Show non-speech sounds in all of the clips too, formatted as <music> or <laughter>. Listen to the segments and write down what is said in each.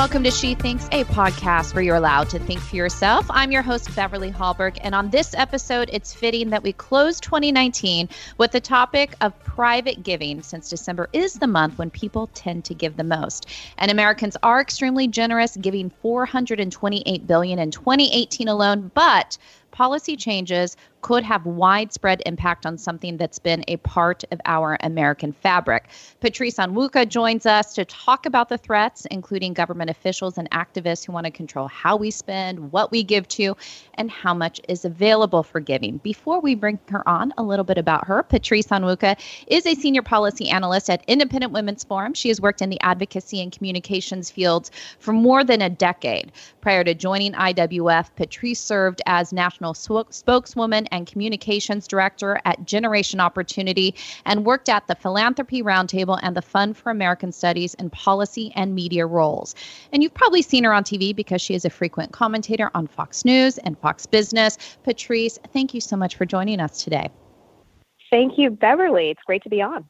welcome to She Thinks, a podcast where you're allowed to think for yourself. I'm your host, Beverly Hallberg, and on this episode, it's fitting that we close 2019 with the topic of private giving, since December is the month when people tend to give the most. And Americans are extremely generous, giving 428 billion in 2018 alone, but policy changes could have widespread impact on something that's been a part of our American fabric. Patrice Onwuka joins us to talk about the threats, including government officials and activists who want to control how we spend, what we give to, and how much is available for giving. Before we bring her on, a little bit about her. Patrice Onwuka is a senior policy analyst at Independent Women's Forum. She has worked in the advocacy and communications fields for more than a decade. Prior to joining IWF, Patrice served as national spokeswoman and communications director at Generation Opportunity and worked at the Philanthropy Roundtable and the Fund for American Studies in policy and media roles. And you've probably seen her on TV because she is a frequent commentator on Fox News and Fox Business. Patrice, thank you so much for joining us today. Thank you, Beverly. It's great to be on.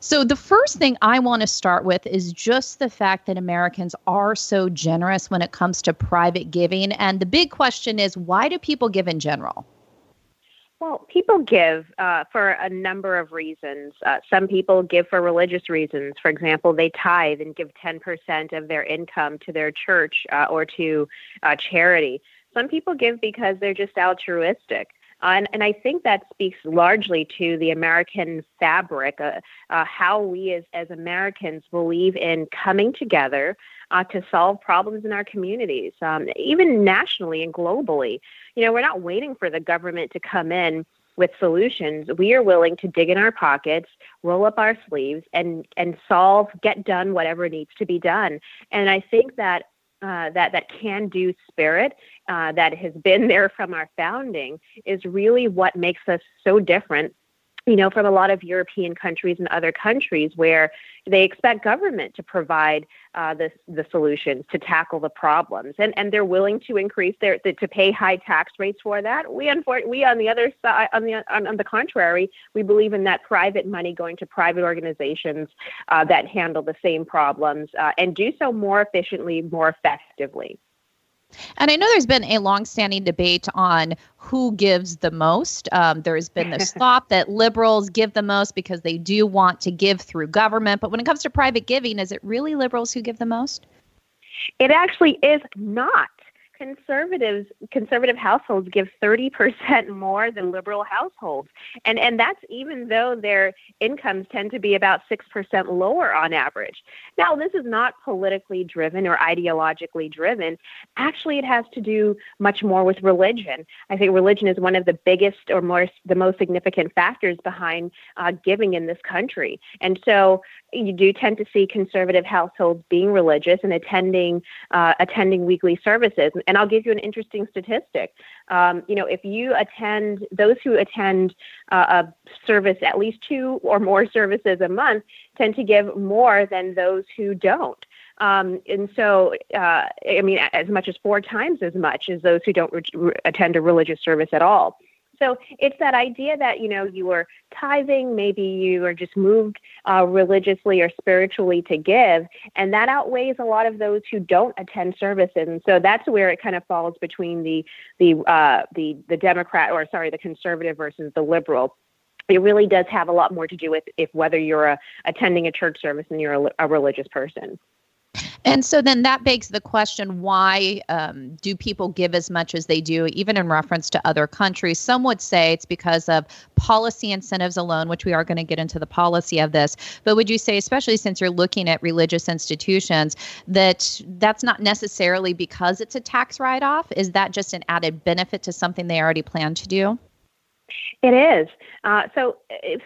So, the first thing I want to start with is just the fact that Americans are so generous when it comes to private giving. And the big question is why do people give in general? Well, people give uh, for a number of reasons. Uh, some people give for religious reasons. For example, they tithe and give 10% of their income to their church uh, or to uh, charity. Some people give because they're just altruistic. And, and I think that speaks largely to the American fabric, uh, uh, how we as, as Americans believe in coming together uh, to solve problems in our communities, um, even nationally and globally. You know, we're not waiting for the government to come in with solutions. We are willing to dig in our pockets, roll up our sleeves, and and solve, get done whatever needs to be done. And I think that uh, that that can do spirit uh, that has been <laughs> there from our founding is really what makes us so different you know, from a lot of European countries and other countries where they expect government to provide uh, the, the solutions to tackle the problems, and, and they're willing to increase their to pay high tax rates for that. We we on the other side, on the on, on the contrary, we believe in that private money going to private organizations uh, that handle the same problems uh, and do so more efficiently, more effectively. And I know there's been a long-standing debate on who gives the most. Um, there's been this <laughs> thought that liberals give the most because they do want to give through government. But when it comes to private giving, is it really liberals who give the most? It actually is not conservatives conservative households give 30% more than liberal households. And and that's even though their incomes tend to be about 6% lower on average. Now this is not politically driven or ideologically driven. Actually it has to do much more with religion. I think religion is one of the biggest or more the most significant factors behind uh, giving in this country. And so you do tend to see conservative households being religious and attending uh, attending weekly services and I'll give you an interesting statistic. Um, you know, if you attend, those who attend uh, a service, at least two or more services a month, tend to give more than those who don't. Um, and so, uh, I mean, as much as four times as much as those who don't re- attend a religious service at all. So it's that idea that, you know, you were tithing, maybe you are just moved uh, religiously or spiritually to give, and that outweighs a lot of those who don't attend services. And so that's where it kind of falls between the the uh, the the Democrat or sorry, the conservative versus the liberal it really does have a lot more to do with if whether you're a, attending a church service and you're a, a religious person. And so then that begs the question why um, do people give as much as they do, even in reference to other countries? Some would say it's because of policy incentives alone, which we are going to get into the policy of this. But would you say, especially since you're looking at religious institutions, that that's not necessarily because it's a tax write off? Is that just an added benefit to something they already plan to do? It is. Uh, so,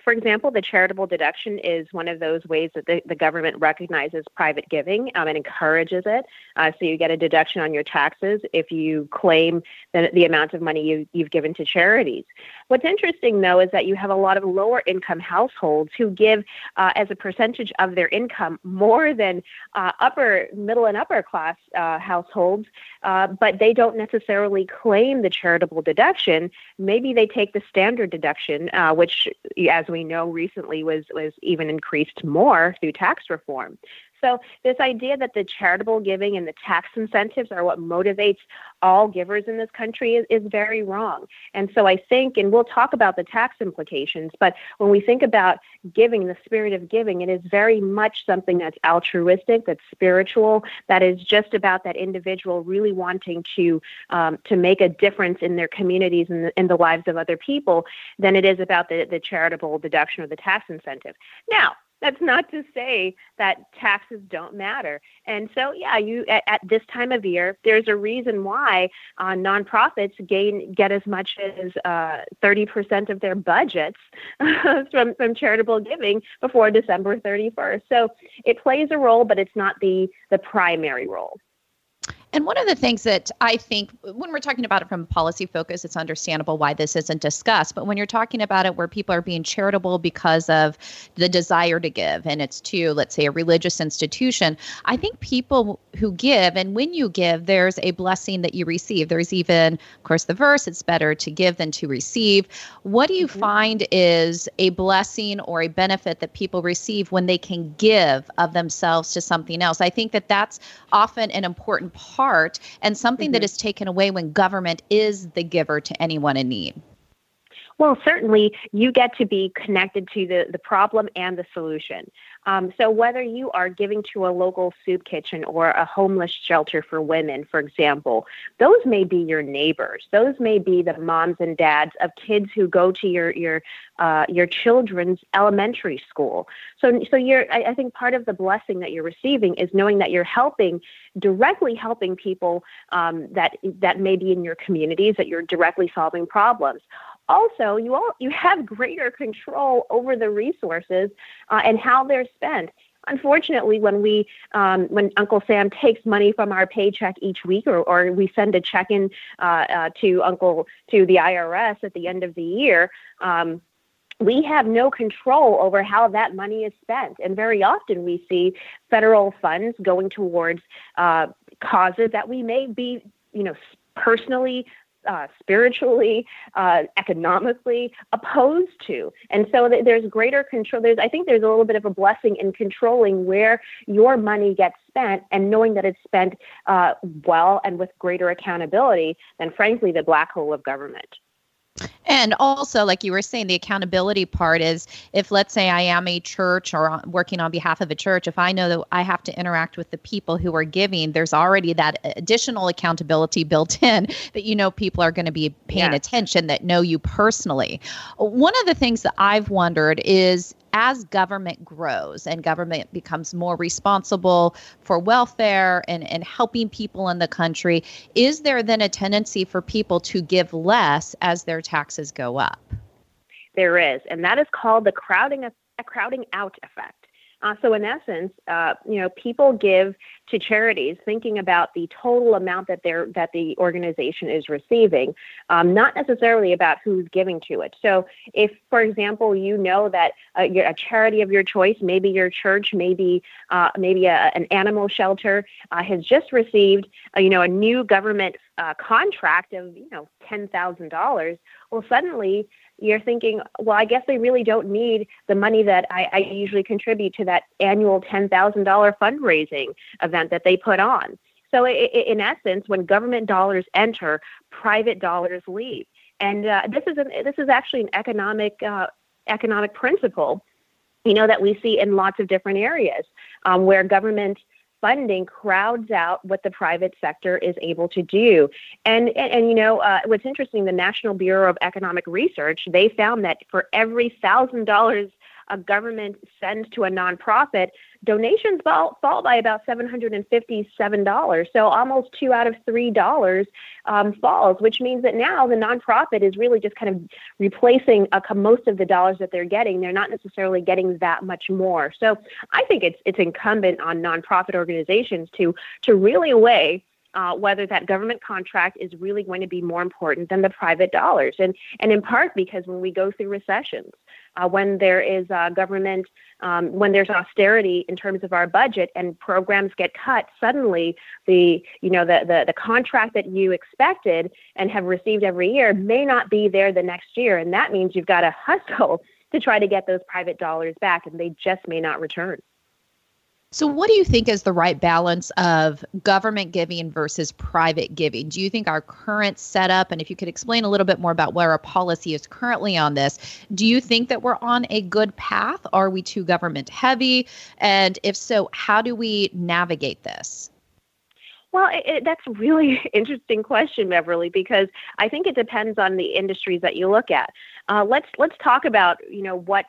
for example, the charitable deduction is one of those ways that the, the government recognizes private giving um, and encourages it. Uh, so, you get a deduction on your taxes if you claim the, the amount of money you, you've given to charities. What's interesting, though, is that you have a lot of lower income households who give, uh, as a percentage of their income, more than uh, upper, middle, and upper class uh, households, uh, but they don't necessarily claim the charitable deduction. Maybe they take the standard deduction, uh, which, as we know, recently was was even increased more through tax reform. So, this idea that the charitable giving and the tax incentives are what motivates all givers in this country is, is very wrong. And so, I think, and we'll talk about the tax implications, but when we think about giving, the spirit of giving, it is very much something that's altruistic, that's spiritual, that is just about that individual really wanting to um, to make a difference in their communities and in the lives of other people than it is about the, the charitable deduction or the tax incentive. Now, that's not to say that taxes don't matter. And so, yeah, you at, at this time of year, there's a reason why uh, nonprofits gain get as much as uh, 30% of their budgets <laughs> from from charitable giving before December 31st. So it plays a role, but it's not the the primary role. And one of the things that I think when we're talking about it from a policy focus, it's understandable why this isn't discussed. But when you're talking about it where people are being charitable because of the desire to give, and it's to, let's say, a religious institution, I think people who give, and when you give, there's a blessing that you receive. There's even, of course, the verse, it's better to give than to receive. What do you mm-hmm. find is a blessing or a benefit that people receive when they can give of themselves to something else? I think that that's often an important part part and something mm-hmm. that is taken away when government is the giver to anyone in need? Well, certainly you get to be connected to the, the problem and the solution. Um, so, whether you are giving to a local soup kitchen or a homeless shelter for women, for example, those may be your neighbors. Those may be the moms and dads of kids who go to your your uh, your children's elementary school. So, so you're. I, I think part of the blessing that you're receiving is knowing that you're helping directly helping people um, that that may be in your communities that you're directly solving problems also you all you have greater control over the resources uh, and how they're spent unfortunately when we um, when uncle sam takes money from our paycheck each week or, or we send a check in uh, uh, to uncle to the irs at the end of the year um, we have no control over how that money is spent. And very often we see federal funds going towards uh, causes that we may be, you know, personally uh, spiritually, uh, economically opposed to. And so th- there's greater control. There's, I think there's a little bit of a blessing in controlling where your money gets spent and knowing that it's spent uh, well and with greater accountability than, frankly, the black hole of government. And also, like you were saying, the accountability part is if, let's say, I am a church or working on behalf of a church, if I know that I have to interact with the people who are giving, there's already that additional accountability <laughs> built in that you know people are going to be paying yeah. attention that know you personally. One of the things that I've wondered is as government grows and government becomes more responsible for welfare and, and helping people in the country, is there then a tendency for people to give less as their taxes go up? There is, and that is called the crowding, a crowding out effect. Uh, so in essence, uh, you know, people give to charities thinking about the total amount that they're that the organization is receiving, um, not necessarily about who's giving to it. So if, for example, you know that uh, a charity of your choice, maybe your church, maybe uh, maybe a, an animal shelter, uh, has just received, you know, a new government contract of you know ten thousand dollars, well, suddenly you're thinking, well, I guess they really don't need the money that I, I usually contribute to that annual $10,000 fundraising event that they put on. So, in essence, when government dollars enter, private dollars leave. And uh, this is an, this is actually an economic uh, economic principle, you know, that we see in lots of different areas um, where government funding crowds out what the private sector is able to do. And, and, and you know, uh, what's interesting, the National Bureau of Economic Research, they found that for every $1,000 a government sends to a nonprofit, donations fall, fall by about $757. So almost two out of three dollars um, falls, which means that now the nonprofit is really just kind of replacing uh, most of the dollars that they're getting. They're not necessarily getting that much more. So I think it's it's incumbent on nonprofit organizations to to really weigh uh, whether that government contract is really going to be more important than the private dollars. And, and in part because when we go through recessions, uh, when there is uh, government, um, when there's austerity in terms of our budget and programs get cut, suddenly the, you know, the, the, the contract that you expected and have received every year may not be there the next year. And that means you've got to <laughs> hustle to try to get those private dollars back and they just may not return. So, what do you think is the right balance of government giving versus private giving? Do you think our current setup, and if you could explain a little bit more about where our policy is currently on this, do you think that we're on a good path? Are we too government heavy? And if so, how do we navigate this? Well, it, it, that's a really <laughs> interesting question, Beverly, because I think it depends on the industries that you look at. Uh, let's let's talk about you know what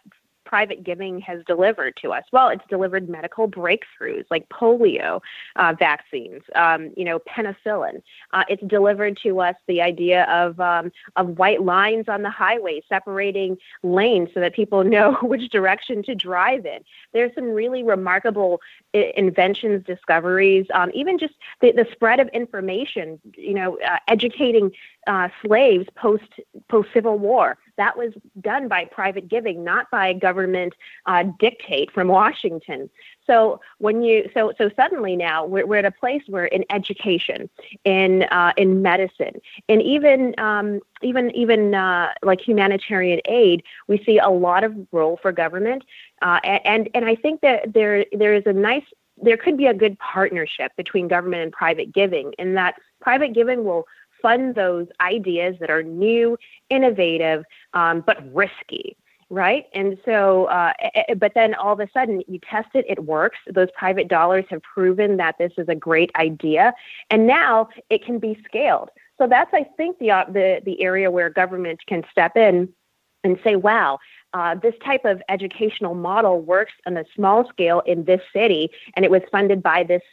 private giving has delivered to us? Well, it's delivered medical breakthroughs like polio uh, vaccines, um, you know, penicillin. Uh, it's delivered to us the idea of um, of white lines on the highway separating lanes so that people <laughs> know which direction to drive in. There's some really remarkable I- inventions, discoveries, um, even just the, the spread of information. You know, uh, educating uh, slaves post post Civil War. That was done by private giving, not by government uh, dictate from Washington. So when you so so suddenly now we're, we're at a place where in education, in uh, in medicine, and even um, even even uh, like humanitarian aid, we see a lot of role for government, uh, and and I think that there there is a nice there could be a good partnership between government and private giving in that private giving will fund those ideas that are new, innovative, um, but risky right? And so, uh, but then all of a sudden you test it, it works. Those private dollars have proven that this is a great idea, and now it can be scaled. So that's, I think, the uh, the the area where government can step in and say, "Wow." Uh, this type of educational model works on a small scale in this city, and it was funded by this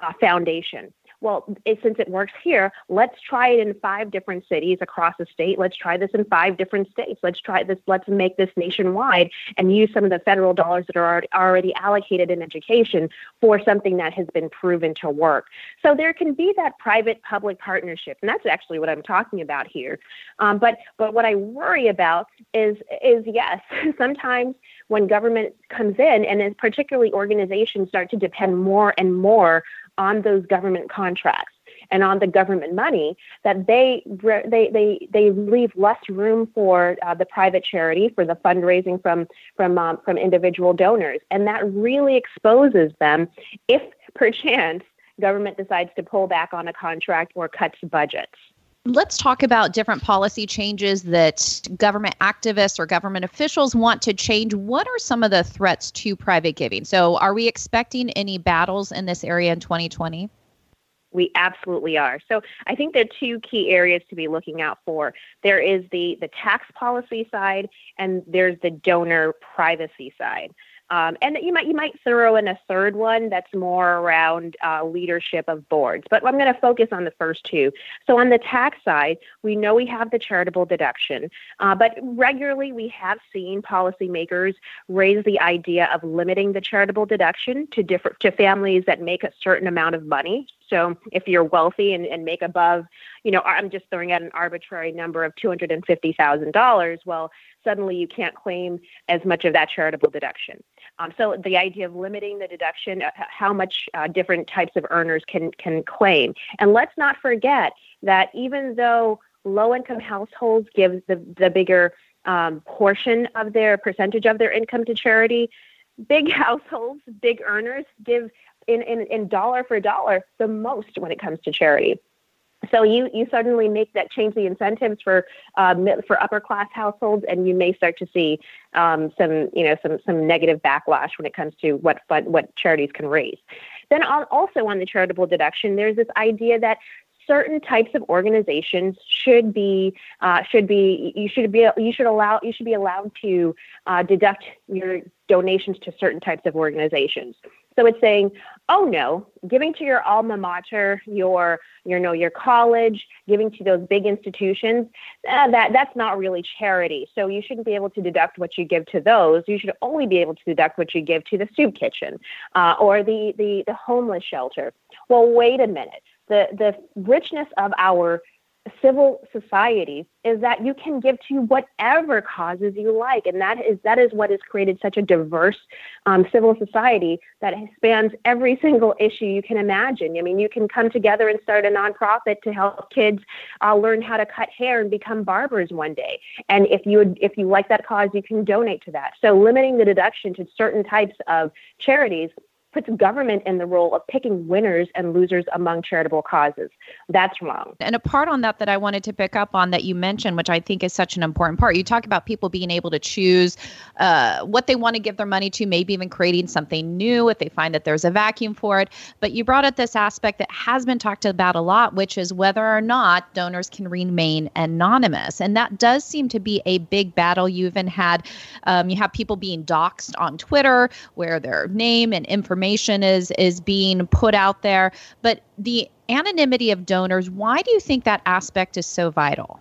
uh, foundation well, it, since it works here, let's try it in five different cities across the state. Let's try this in five different states. Let's try this. Let's make this nationwide and use some of the federal dollars that are already allocated in education for something that has been proven to work. So there can be that private-public partnership, and that's actually what I'm talking about here. Um, but but what I worry about is is yes, <laughs> sometimes when government comes in, and particularly organizations start to depend more and more on those government contracts and on the government money that they they they they leave less room for uh, the private charity for the fundraising from from um, from individual donors. And that really exposes them if perchance government decides to pull back on a contract or cuts budgets Let's talk about different policy changes that government activists or government officials want to change. What are some of the threats to private giving? So, are we expecting any battles in this area in 2020? We absolutely are. So I think there are two key areas to be looking out for. There is the the tax policy side, and there's the donor privacy side. Um, and you might you might throw in a third one that's more around uh, leadership of boards. But I'm going to focus on the first two. So on the tax side, we know we have the charitable deduction, uh, but regularly we have seen policymakers raise the idea of limiting the charitable deduction to different to families that make a certain amount of money. So if you're wealthy and, and make above, you know, I'm just throwing out an arbitrary number of $250,000, well, suddenly you can't claim as much of that charitable deduction. Um, so the idea of limiting the deduction, uh, how much uh, different types of earners can can claim, and let's not forget that even though low-income households give the the bigger um, portion of their percentage of their income to charity, big <laughs> households, big earners give in, in, in dollar for dollar the most when it comes to charity. So you you suddenly make that change the incentives for um, for upper class households, and you may start to see um, some you know some some negative backlash when it comes to what fund, what charities can raise. Then also on the charitable deduction, there's this idea that certain types of organizations should be uh, should be you should be you should allow you should be allowed to uh, deduct your donations to certain types of organizations. So it's saying, oh no, giving to your alma mater, your you know your college, giving to those big institutions, uh, that that's not really charity. So you shouldn't be able to deduct what you give to those. You should only be able to deduct what you give to the soup kitchen uh, or the, the the homeless shelter. Well, wait a minute. The the richness of our civil society is that you can give to whatever causes you like. And that is that is what has created such a diverse um, civil society that spans every single issue you can imagine. I mean you can come together and start a nonprofit to help kids uh, learn how to cut hair and become barbers one day. And if you would, if you like that cause you can donate to that. So limiting the deduction to certain types of charities puts government in the role of picking winners and losers among charitable causes. That's wrong. And a part on that that I wanted to pick up on that you mentioned, which I think is such an important part. You talk about people being able to choose uh, what they want to give their money to, maybe even creating something new if they find that there's a vacuum for it. But you brought up this aspect that has been talked about a lot, which is whether or not donors can remain anonymous. And that does seem to be a big battle. You even had, um, you have people being doxxed on Twitter where their name and information is is being put out there. But the anonymity of donors, why do you think that aspect is so vital?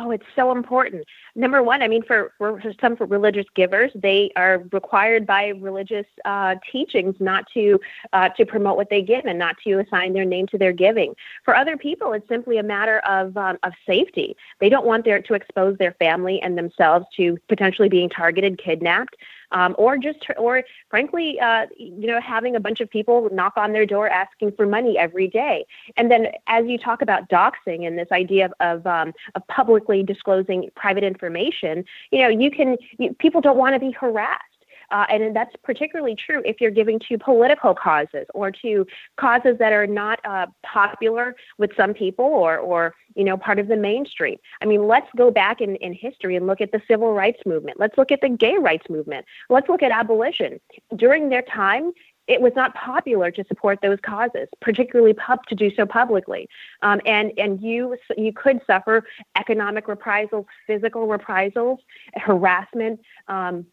Oh, it's so important. Number one, I mean, for, for, for some for religious givers, they are required by religious uh, teachings not to uh, to promote what they give and not to assign their name to their giving. For other people, it's simply a matter of um, of safety. They don't want their to expose their family and themselves to potentially being targeted, kidnapped um, or just, or frankly, uh, you know, having a bunch of people knock on their door asking for money every day. And then, as you talk about doxing and this idea of of, um, of publicly disclosing private information, you know, you can you, people don't want to be harassed. Uh, and that's particularly true if you're giving to political causes or to causes that are not uh, popular with some people or, or you know, part of the mainstream. I mean, let's go back in, in history and look at the civil rights movement. Let's look at the gay rights movement. Let's look at abolition. During their time, it was not popular to support those causes, particularly pub to do so publicly. Um, and and you you could suffer economic reprisals, physical reprisals, harassment. Um,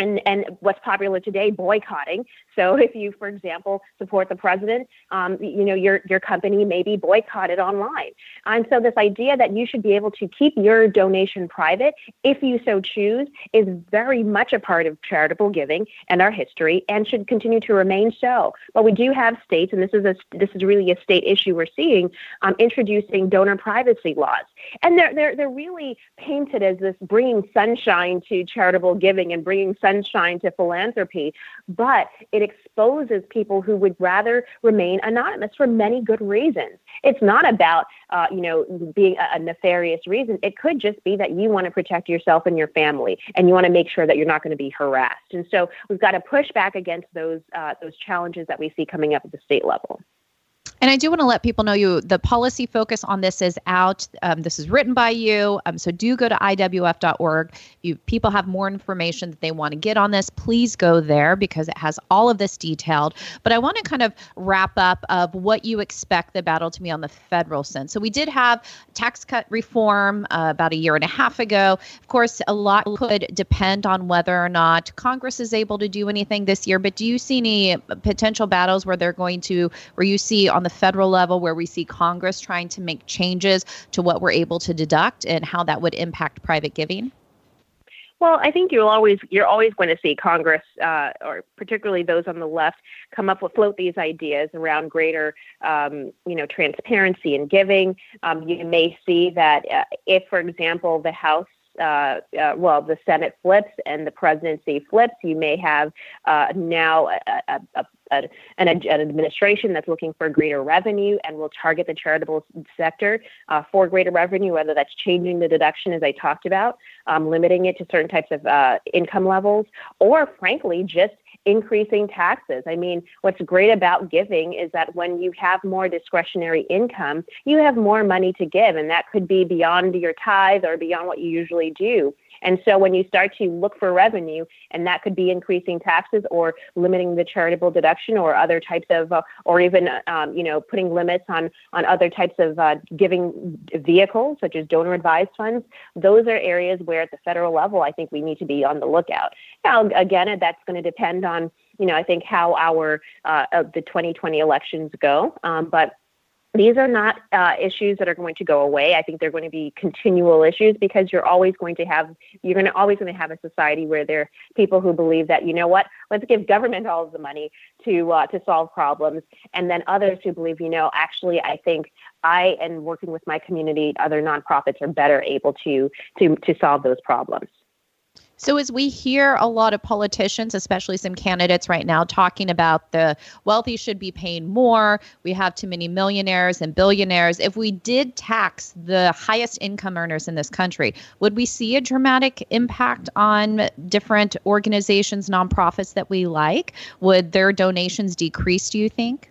and, and what's popular today, boycotting. So <laughs> if you, for example, support the president, um, you know your your company may be boycotted online. And so this idea that you should be able to keep your donation private, if you so choose, is very much a part of charitable giving and our history, and should continue to remain so. But we do have states, and this is a this is really a state issue we're seeing, um, introducing donor privacy laws, and they're they're they're really painted as this bringing sunshine to charitable giving and bringing sunshine to philanthropy, but it exposes people who would rather remain anonymous for many good reasons. It's not about, uh, you know, being a, a nefarious reason. It could just be that you want to protect yourself and your family, and you want to make sure that you're not going to be harassed. And so we've got to push back against those uh, those challenges that we see coming up at the state level. And I do want to let people know you the policy focus on this is out. Um, this is written by you. Um, so do go to IWF.org. You people have more information that they want to get on this, please go there because it has all of this detailed. But I want to kind of wrap up of what you expect the battle to be on the federal sense. So we did have tax cut reform uh, about a year and a half ago. Of course, a lot could depend on whether or not Congress is able to do anything this year. But do you see any potential battles where they're going to, where you see on the the federal level where we see Congress trying to make changes to what we're able to deduct and how that would impact private giving? Well, I think you'll always you're always going to see Congress, uh, or particularly those on the left, come up with float these ideas around greater, um, you know, transparency in giving. Um, you may see that uh, if, for example, the House uh, uh, well, the Senate flips and the presidency flips, you may have uh, now a, a, a, an, an, administration that's looking for greater revenue and will target the charitable sector uh, for greater revenue, whether that's changing the deduction, as I talked about, um, limiting it to certain types of uh, income levels, or frankly, just increasing taxes. I mean, what's great about giving is that when you have more discretionary income, you have more money to give, and that could be beyond your tithe or beyond what you usually do. And so when you start to look for revenue, and that could be increasing taxes or limiting the charitable deduction or other types of, uh, or even, um, you know, putting limits on, on other types of uh, giving vehicles, such as donor advised funds, those are areas where at the federal level, I think we need to be on the lookout. Now, again, that's going to depend on, you know, I think how our, uh, the 2020 elections go. Um, but these are not uh, issues that are going to go away. I think they're going to be continual issues because you're always going to have you're going to always going to have a society where there are people who believe that you know what let's give government all of the money to uh, to solve problems, and then others who believe you know actually I think I and working with my community, other nonprofits are better able to to to solve those problems. So, as we hear a lot of politicians, especially some candidates right now, talking about the wealthy should be paying more, we have too many millionaires and billionaires. If we did tax the highest income earners in this country, would we see a dramatic impact on different organizations, nonprofits that we like? Would their donations decrease, do you think?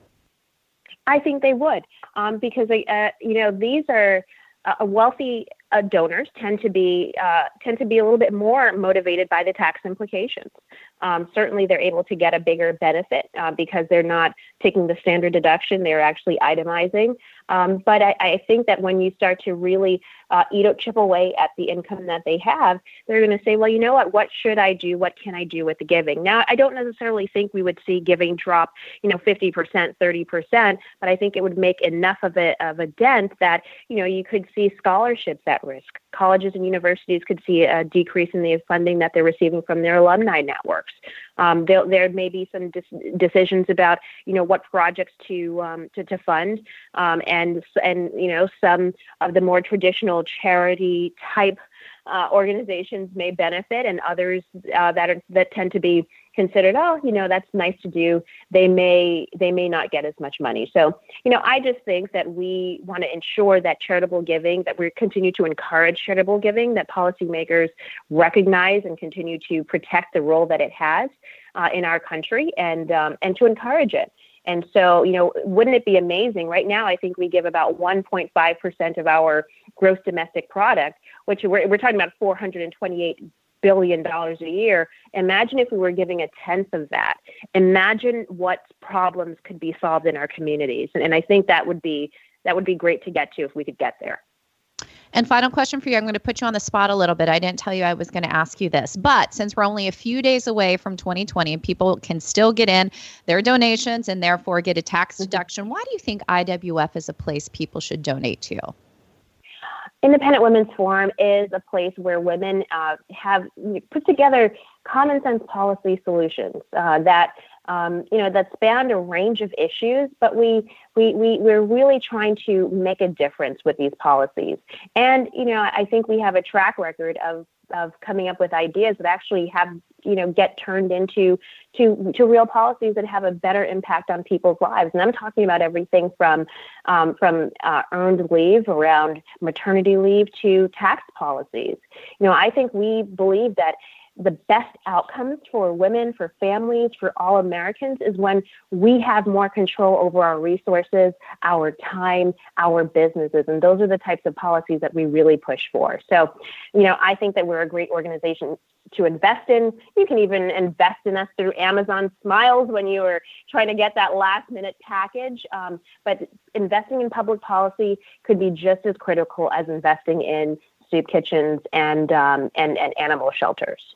I think they would, um, because uh, you know these are uh, wealthy uh, donors tend to be uh, tend to be a little bit more motivated by the tax implications. Um, certainly, they're able to get a bigger benefit uh, because they're not taking the standard deduction; they're actually itemizing. Um, but I, I, think that when you start to really uh, eat up, chip away at the income that they have, they're going to say, well, you know what? What should I do? What can I do with the giving? Now, I don't necessarily think we would see giving drop, you know, 50%, 30%, but I think it would make enough of a, of a dent that, you know, you could see scholarships at risk. Colleges and universities could see a decrease in the funding that they're receiving from their alumni networks. Um, there, there may be some dis- decisions about, you know, what projects to um, to, to fund, um, and and you know, some of the more traditional charity type uh, organizations may benefit, and others uh, that are that tend to be considered, oh, you know, that's nice to do. They may they may not get as much money. So, you know, I just think that we want to ensure that charitable giving, that we continue to encourage charitable giving, that policymakers recognize and continue to protect the role that it has uh, in our country, and um, and to encourage it. And so, you know, wouldn't it be amazing? Right now, I think we give about 1.5% of our gross domestic product, which we're, we're talking about 428 billion dollars a year. Imagine if we were giving a tenth of that. Imagine what problems could be solved in our communities. And, and I think that would be that would be great to get to if we could get there. And final question for you. I'm going to put you on the spot a little bit. I didn't tell you I was going to ask you this, but since we're only a few days away from 2020 and people can still get in their donations and therefore get a tax mm-hmm. deduction, why do you think IWF is a place people should donate to? Independent Women's Forum is a place where women uh, have put together common sense policy solutions uh, that um, you know that span a range of issues, but we we we we're really trying to make a difference with these policies. And you know, I think we have a track record of of coming up with ideas that actually have you know get turned into to to real policies that have a better impact on people's lives and i'm talking about everything from um, from uh, earned leave around maternity leave to tax policies you know i think we believe that the best outcomes for women, for families, for all Americans is when we have more control over our resources, our time, our businesses. And those are the types of policies that we really push for. So, you know, I think that we're a great organization to invest in. You can even invest in us through Amazon Smiles when you are trying to get that last minute package. Um, but investing in public policy could be just as critical as investing in soup kitchens and, um, and, and animal shelters.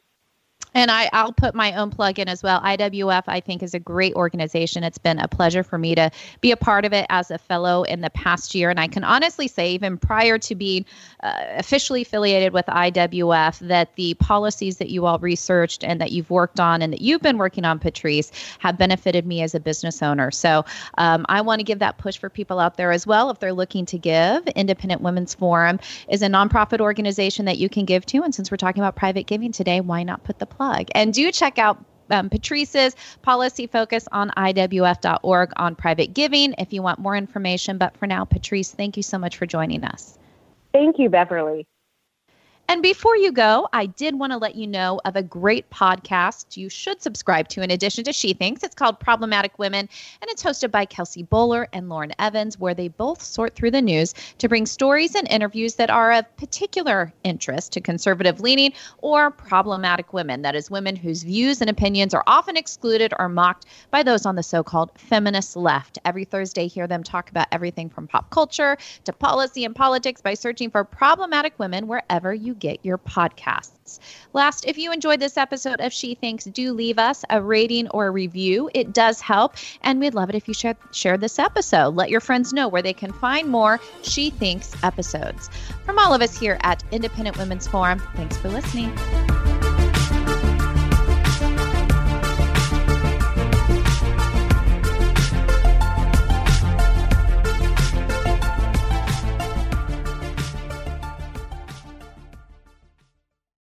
And I, I'll put my own plug in as well. IWF, I think, is a great organization. It's been a pleasure for me to be a part of it as a fellow in the past year. And I can honestly say, even prior to being uh, officially affiliated with IWF, that the policies that you all researched and that you've worked on and that you've been working on, Patrice, have benefited me as a business owner. So um, I want to give that push for people out there as well if they're looking to give. Independent Women's Forum is a nonprofit organization that you can give to. And since we're talking about private giving today, why not put the plug? Plug. And do check out um, Patrice's policy focus on IWF.org on private giving if you want more information. But for now, Patrice, thank you so much for joining us. Thank you, Beverly. And before you go, I did want to let you know of a great podcast you should subscribe to in addition to She Thinks. It's called Problematic Women, and it's hosted by Kelsey Bolar and Lauren Evans, where they both sort through the news to bring stories and interviews that are of particular interest to conservative leaning or problematic women. That is, women whose views and opinions are often excluded or mocked by those on the so called feminist left. Every Thursday, hear them talk about everything from pop culture to policy and politics by searching for problematic women wherever you get your podcasts. Last, if you enjoyed this episode of She Thinks, do leave us a rating or a review. It does help, and we'd love it if you share, share this episode. Let your friends know where they can find more She Thinks episodes. From all of us here at Independent Women's Forum, thanks for listening.